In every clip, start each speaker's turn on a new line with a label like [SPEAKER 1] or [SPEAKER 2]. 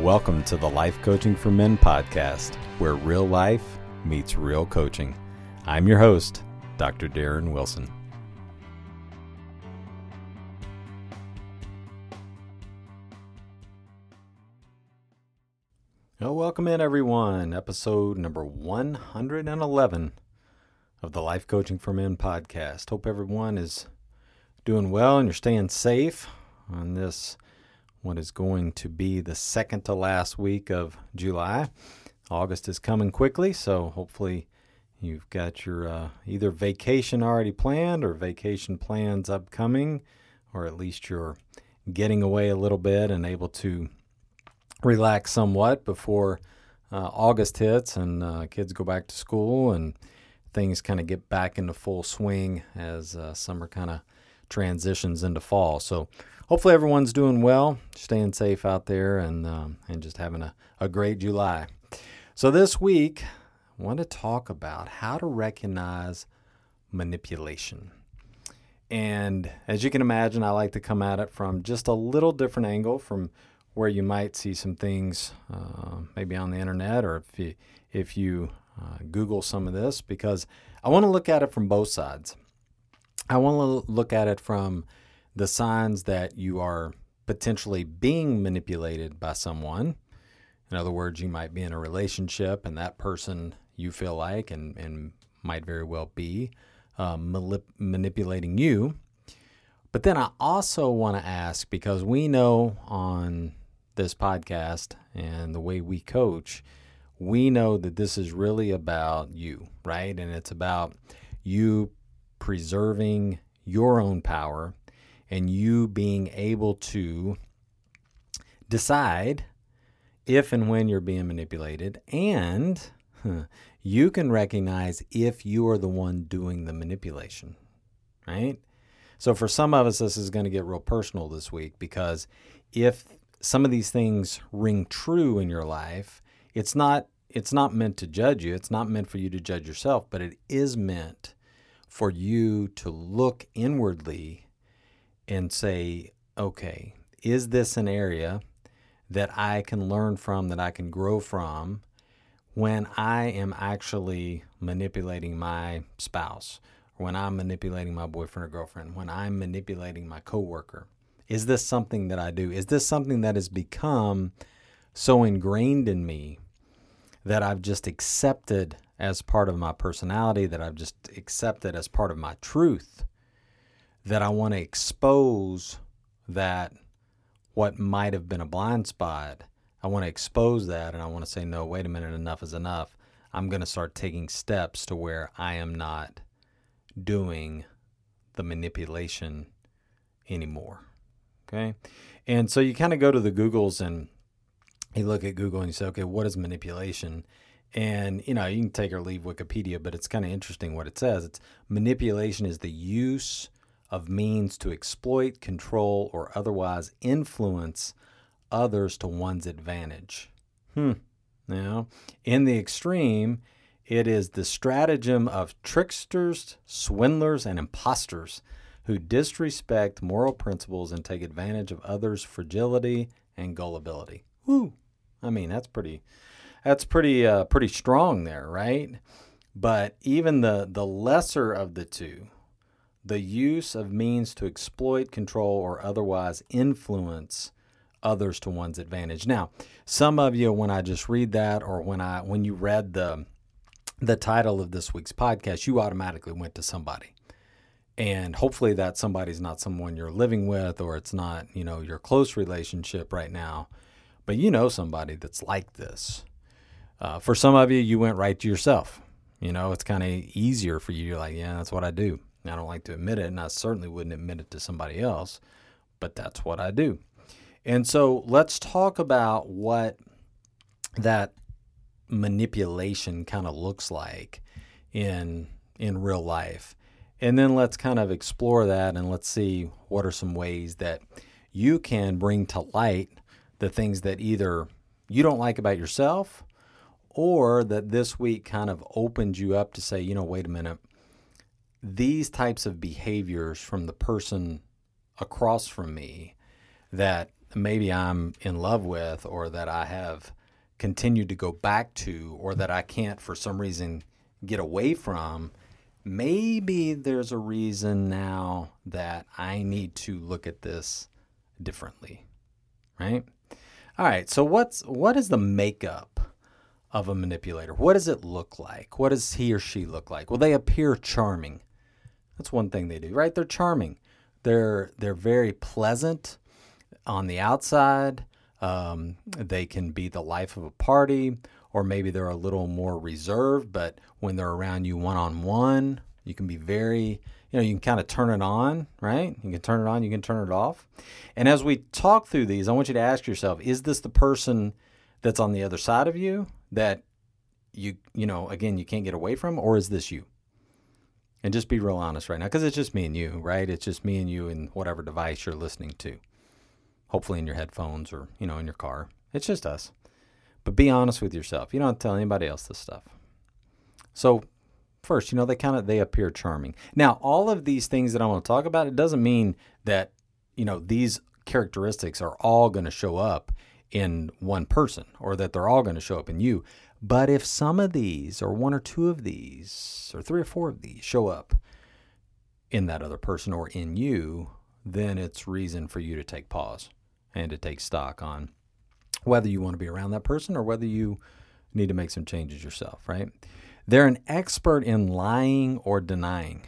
[SPEAKER 1] Welcome to the Life Coaching for Men podcast, where real life meets real coaching. I'm your host, Dr. Darren Wilson. Well, welcome in, everyone. Episode number 111 of the Life Coaching for Men podcast. Hope everyone is doing well and you're staying safe on this what is going to be the second to last week of July. August is coming quickly, so hopefully you've got your uh, either vacation already planned or vacation plans upcoming, or at least you're getting away a little bit and able to relax somewhat before uh, August hits and uh, kids go back to school and things kind of get back into full swing as uh, summer kind of transitions into fall. So hopefully everyone's doing well, staying safe out there, and um, and just having a, a great July. So this week, I want to talk about how to recognize manipulation. And as you can imagine, I like to come at it from just a little different angle from where you might see some things uh, maybe on the internet or if you, if you uh, Google some of this, because I want to look at it from both sides. I want to look at it from the signs that you are potentially being manipulated by someone. In other words, you might be in a relationship and that person you feel like and, and might very well be um, manipulating you. But then I also want to ask because we know on this podcast and the way we coach, we know that this is really about you, right? And it's about you preserving your own power and you being able to decide if and when you're being manipulated, and huh, you can recognize if you are the one doing the manipulation, right? So, for some of us, this is going to get real personal this week because if some of these things ring true in your life, it's not it's not meant to judge you. It's not meant for you to judge yourself, but it is meant for you to look inwardly and say, okay, is this an area that I can learn from, that I can grow from when I am actually manipulating my spouse, when I'm manipulating my boyfriend or girlfriend, when I'm manipulating my coworker? Is this something that I do? Is this something that has become so ingrained in me that I've just accepted as part of my personality, that I've just accepted as part of my truth? that I want to expose that what might have been a blind spot. I want to expose that and I want to say, no, wait a minute, enough is enough. I'm going to start taking steps to where I am not doing the manipulation anymore. Okay. And so you kind of go to the Googles and you look at Google and you say, okay, what is manipulation? And you know, you can take or leave Wikipedia, but it's kind of interesting what it says. It's manipulation is the use of means to exploit, control, or otherwise influence others to one's advantage. Hmm. Now, in the extreme, it is the stratagem of tricksters, swindlers, and impostors who disrespect moral principles and take advantage of others' fragility and gullibility. Whoo! I mean, that's pretty that's pretty uh, pretty strong there, right? But even the the lesser of the two, the use of means to exploit, control, or otherwise influence others to one's advantage. Now, some of you, when I just read that, or when I when you read the the title of this week's podcast, you automatically went to somebody. And hopefully that somebody's not someone you're living with or it's not, you know, your close relationship right now. But you know somebody that's like this. Uh, for some of you, you went right to yourself. You know, it's kind of easier for you. You're like, yeah, that's what I do. I don't like to admit it, and I certainly wouldn't admit it to somebody else, but that's what I do. And so let's talk about what that manipulation kind of looks like in in real life. And then let's kind of explore that and let's see what are some ways that you can bring to light the things that either you don't like about yourself or that this week kind of opened you up to say, you know, wait a minute, these types of behaviors from the person across from me that maybe I'm in love with or that I have continued to go back to or that I can't for some reason get away from, maybe there's a reason now that I need to look at this differently. Right? All right, so what's what is the makeup of a manipulator? What does it look like? What does he or she look like? Well, they appear charming. That's one thing they do, right? They're charming. They're they're very pleasant on the outside. Um, they can be the life of a party, or maybe they're a little more reserved. But when they're around you one on one, you can be very you know you can kind of turn it on, right? You can turn it on, you can turn it off. And as we talk through these, I want you to ask yourself: Is this the person that's on the other side of you that you you know again you can't get away from, or is this you? And just be real honest right now, because it's just me and you, right? It's just me and you and whatever device you're listening to. Hopefully in your headphones or, you know, in your car. It's just us. But be honest with yourself. You don't tell anybody else this stuff. So first, you know, they kind of they appear charming. Now, all of these things that I want to talk about, it doesn't mean that, you know, these characteristics are all going to show up in one person or that they're all going to show up in you. But if some of these, or one or two of these, or three or four of these show up in that other person or in you, then it's reason for you to take pause and to take stock on whether you want to be around that person or whether you need to make some changes yourself, right? They're an expert in lying or denying.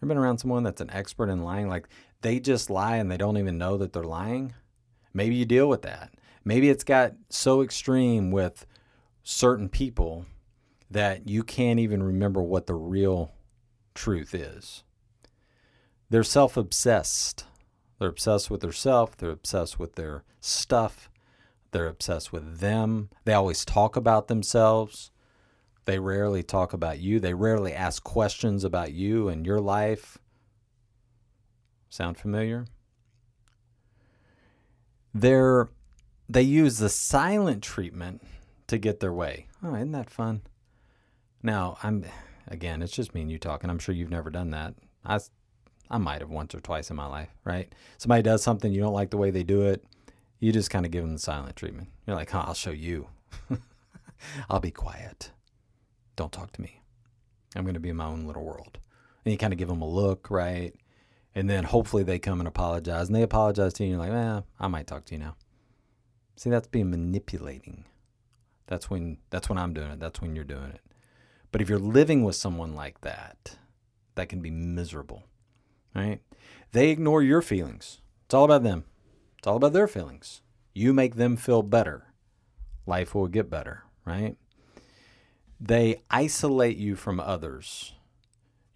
[SPEAKER 1] Ever been around someone that's an expert in lying? Like they just lie and they don't even know that they're lying? Maybe you deal with that. Maybe it's got so extreme with certain people that you can't even remember what the real truth is. They're self obsessed. They're obsessed with their self, they're obsessed with their stuff, they're obsessed with them. They always talk about themselves. They rarely talk about you. They rarely ask questions about you and your life. Sound familiar? They're they use the silent treatment to get their way. Oh, isn't that fun? Now, I'm again, it's just me and you talking. I'm sure you've never done that. I I might have once or twice in my life, right? Somebody does something you don't like the way they do it, you just kind of give them the silent treatment. You're like, I'll show you. I'll be quiet. Don't talk to me. I'm going to be in my own little world. And you kind of give them a look, right? And then hopefully they come and apologize. And they apologize to you, and you're like, eh, I might talk to you now. See, that's being manipulating. That's when that's when I'm doing it. That's when you're doing it. But if you're living with someone like that, that can be miserable. Right? They ignore your feelings. It's all about them. It's all about their feelings. You make them feel better. Life will get better, right? They isolate you from others.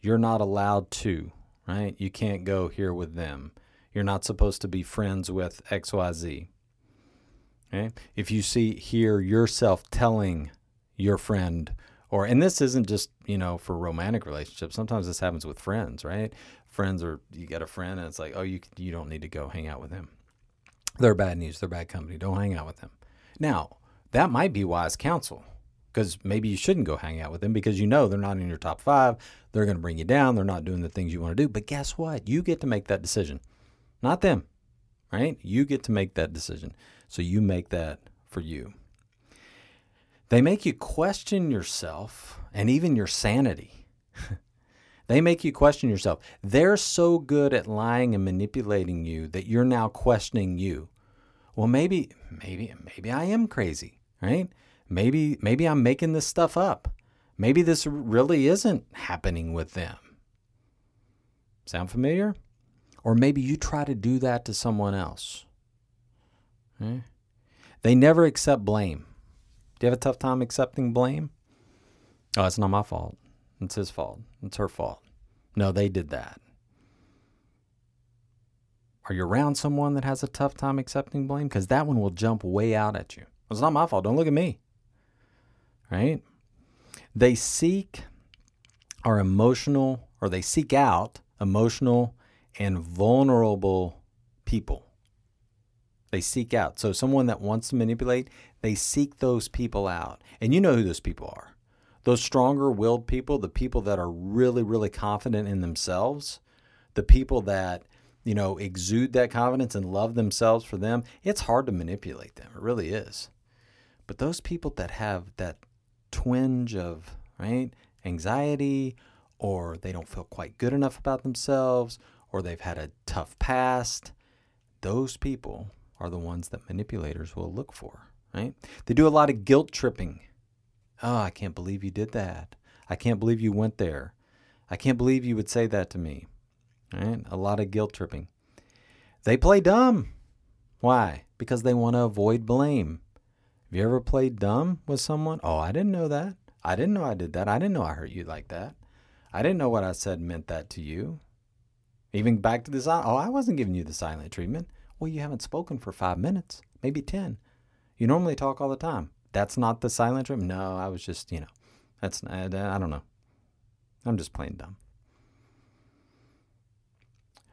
[SPEAKER 1] You're not allowed to, right? You can't go here with them. You're not supposed to be friends with XYZ. Okay? If you see here yourself telling your friend Or and this isn't just, you know, for romantic relationships. Sometimes this happens with friends, right? Friends are you got a friend and it's like, "Oh, you you don't need to go hang out with him." They're bad news, they're bad company. Don't hang out with them. Now, that might be wise counsel because maybe you shouldn't go hang out with them because you know they're not in your top five. They're going to bring you down. They're not doing the things you want to do. But guess what? You get to make that decision, not them, right? You get to make that decision. So you make that for you. They make you question yourself and even your sanity. they make you question yourself. They're so good at lying and manipulating you that you're now questioning you. Well, maybe, maybe, maybe I am crazy, right? Maybe maybe I'm making this stuff up. Maybe this really isn't happening with them. Sound familiar? Or maybe you try to do that to someone else. Okay? They never accept blame. Do you have a tough time accepting blame? Oh, it's not my fault. It's his fault. It's her fault. No, they did that. Are you around someone that has a tough time accepting blame? Because that one will jump way out at you. It's not my fault. Don't look at me right? They seek our emotional, or they seek out emotional and vulnerable people. They seek out. So, someone that wants to manipulate, they seek those people out. And you know who those people are. Those stronger willed people, the people that are really, really confident in themselves, the people that, you know, exude that confidence and love themselves for them, it's hard to manipulate them. It really is. But those people that have that twinge of, right, anxiety, or they don't feel quite good enough about themselves, or they've had a tough past, those people are the ones that manipulators will look for, right? They do a lot of guilt tripping. Oh, I can't believe you did that. I can't believe you went there. I can't believe you would say that to me. Right? A lot of guilt tripping. They play dumb. Why? Because they want to avoid blame. Have you ever played dumb with someone? Oh, I didn't know that. I didn't know I did that. I didn't know I hurt you like that. I didn't know what I said meant that to you. Even back to this, oh, I wasn't giving you the silent treatment. Well, you haven't spoken for five minutes, maybe 10. You normally talk all the time. That's not the silent treatment? No, I was just, you know, that's, I, I don't know. I'm just playing dumb.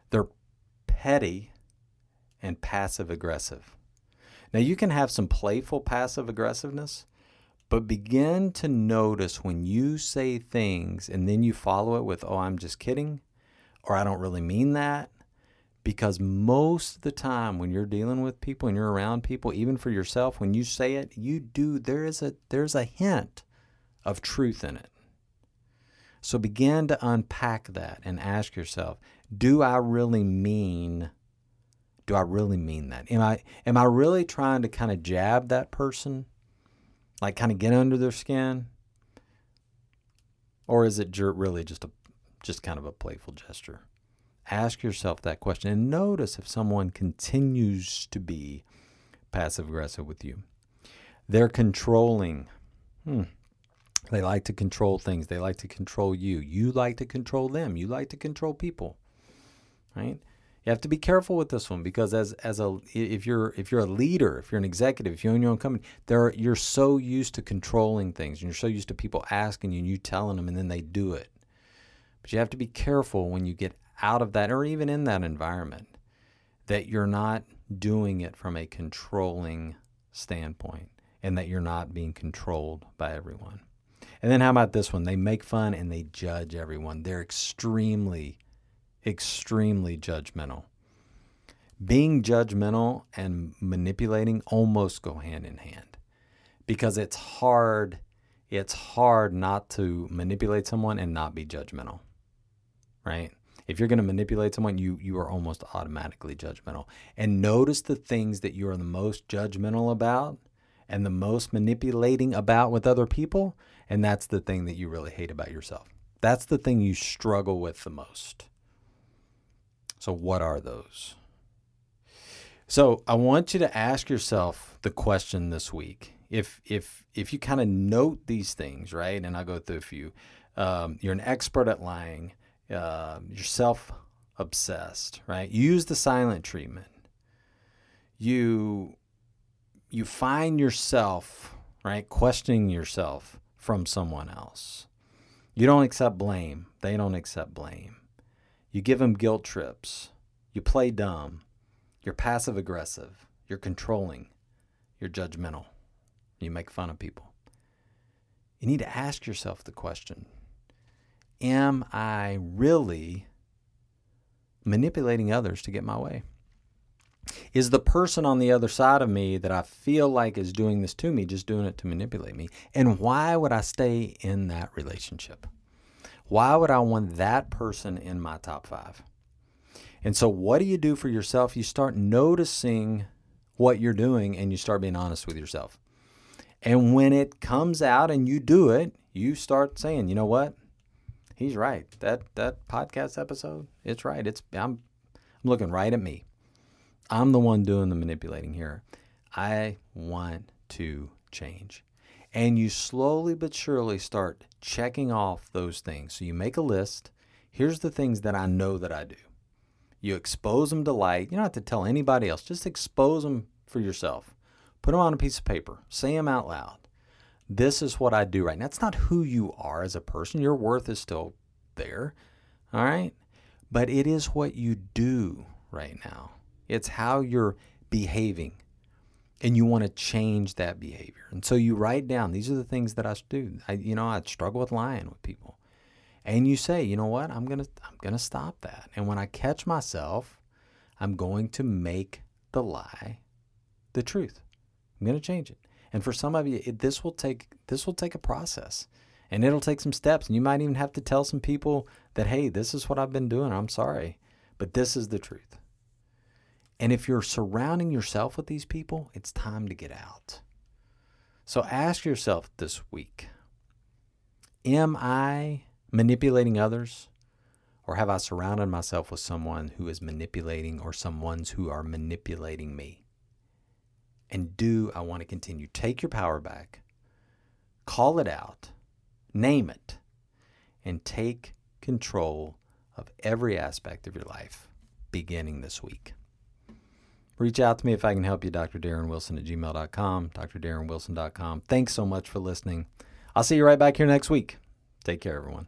[SPEAKER 1] They're petty and passive aggressive. Now, you can have some playful passive aggressiveness, but begin to notice when you say things and then you follow it with, oh, I'm just kidding, or I don't really mean that. Because most of the time when you're dealing with people and you're around people, even for yourself, when you say it, you do, there is a there's a hint of truth in it. So begin to unpack that and ask yourself, do I really mean do I really mean that? Am I am I really trying to kind of jab that person? Like kind of get under their skin? Or is it really just a just kind of a playful gesture? Ask yourself that question and notice if someone continues to be passive aggressive with you. They're controlling. Hmm. They like to control things. They like to control you. You like to control them. You like to control people. Right? You have to be careful with this one because as as a if you're if you're a leader, if you're an executive, if you own your own company, there you're so used to controlling things and you're so used to people asking you and you telling them and then they do it. But you have to be careful when you get out of that or even in that environment that you're not doing it from a controlling standpoint and that you're not being controlled by everyone. And then how about this one? They make fun and they judge everyone. They're extremely extremely judgmental. Being judgmental and manipulating almost go hand in hand because it's hard it's hard not to manipulate someone and not be judgmental. Right? If you're going to manipulate someone, you you are almost automatically judgmental. And notice the things that you are the most judgmental about and the most manipulating about with other people, and that's the thing that you really hate about yourself. That's the thing you struggle with the most. So, what are those? So, I want you to ask yourself the question this week. If if if you kind of note these things, right, and I'll go through a few. Um, you're an expert at lying. Uh, you're self obsessed, right? use the silent treatment. You you find yourself right questioning yourself from someone else. You don't accept blame. They don't accept blame. You give them guilt trips. You play dumb. You're passive aggressive. You're controlling. You're judgmental. You make fun of people. You need to ask yourself the question Am I really manipulating others to get my way? Is the person on the other side of me that I feel like is doing this to me just doing it to manipulate me? And why would I stay in that relationship? Why would I want that person in my top five? And so, what do you do for yourself? You start noticing what you're doing and you start being honest with yourself. And when it comes out and you do it, you start saying, you know what? He's right. That that podcast episode, it's right. It's I'm I'm looking right at me. I'm the one doing the manipulating here. I want to change. And you slowly but surely start checking off those things. So you make a list. Here's the things that I know that I do. You expose them to light. You don't have to tell anybody else. Just expose them for yourself. Put them on a piece of paper. Say them out loud. This is what I do right now. That's not who you are as a person. Your worth is still there. All right? But it is what you do right now. It's how you're behaving. And you want to change that behavior. And so you write down, these are the things that I do. I, you know, I struggle with lying with people. And you say, you know what? I'm to I'm to stop that. And when I catch myself, I'm going to make the lie the truth. I'm to change it. And for some of you, it, this will take this will take a process, and it'll take some steps. And you might even have to tell some people that, hey, this is what I've been doing. I'm sorry, but this is the truth. And if you're surrounding yourself with these people, it's time to get out. So ask yourself this week Am I manipulating others? Or have I surrounded myself with someone who is manipulating or some ones who are manipulating me? And do I want to continue? Take your power back, call it out, name it, and take control of every aspect of your life beginning this week. Reach out to me if I can help you, Dr. Darren Wilson at gmail.com, drdarrenwilson.com. Thanks so much for listening. I'll see you right back here next week. Take care, everyone.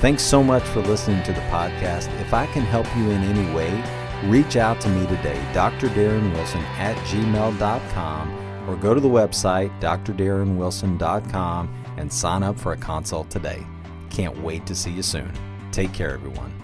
[SPEAKER 1] Thanks so much for listening to the podcast. If I can help you in any way, reach out to me today, Dr. Darren Wilson at gmail.com, or go to the website, drdarrenwilson.com, and sign up for a consult today. Can't wait to see you soon. Take care, everyone.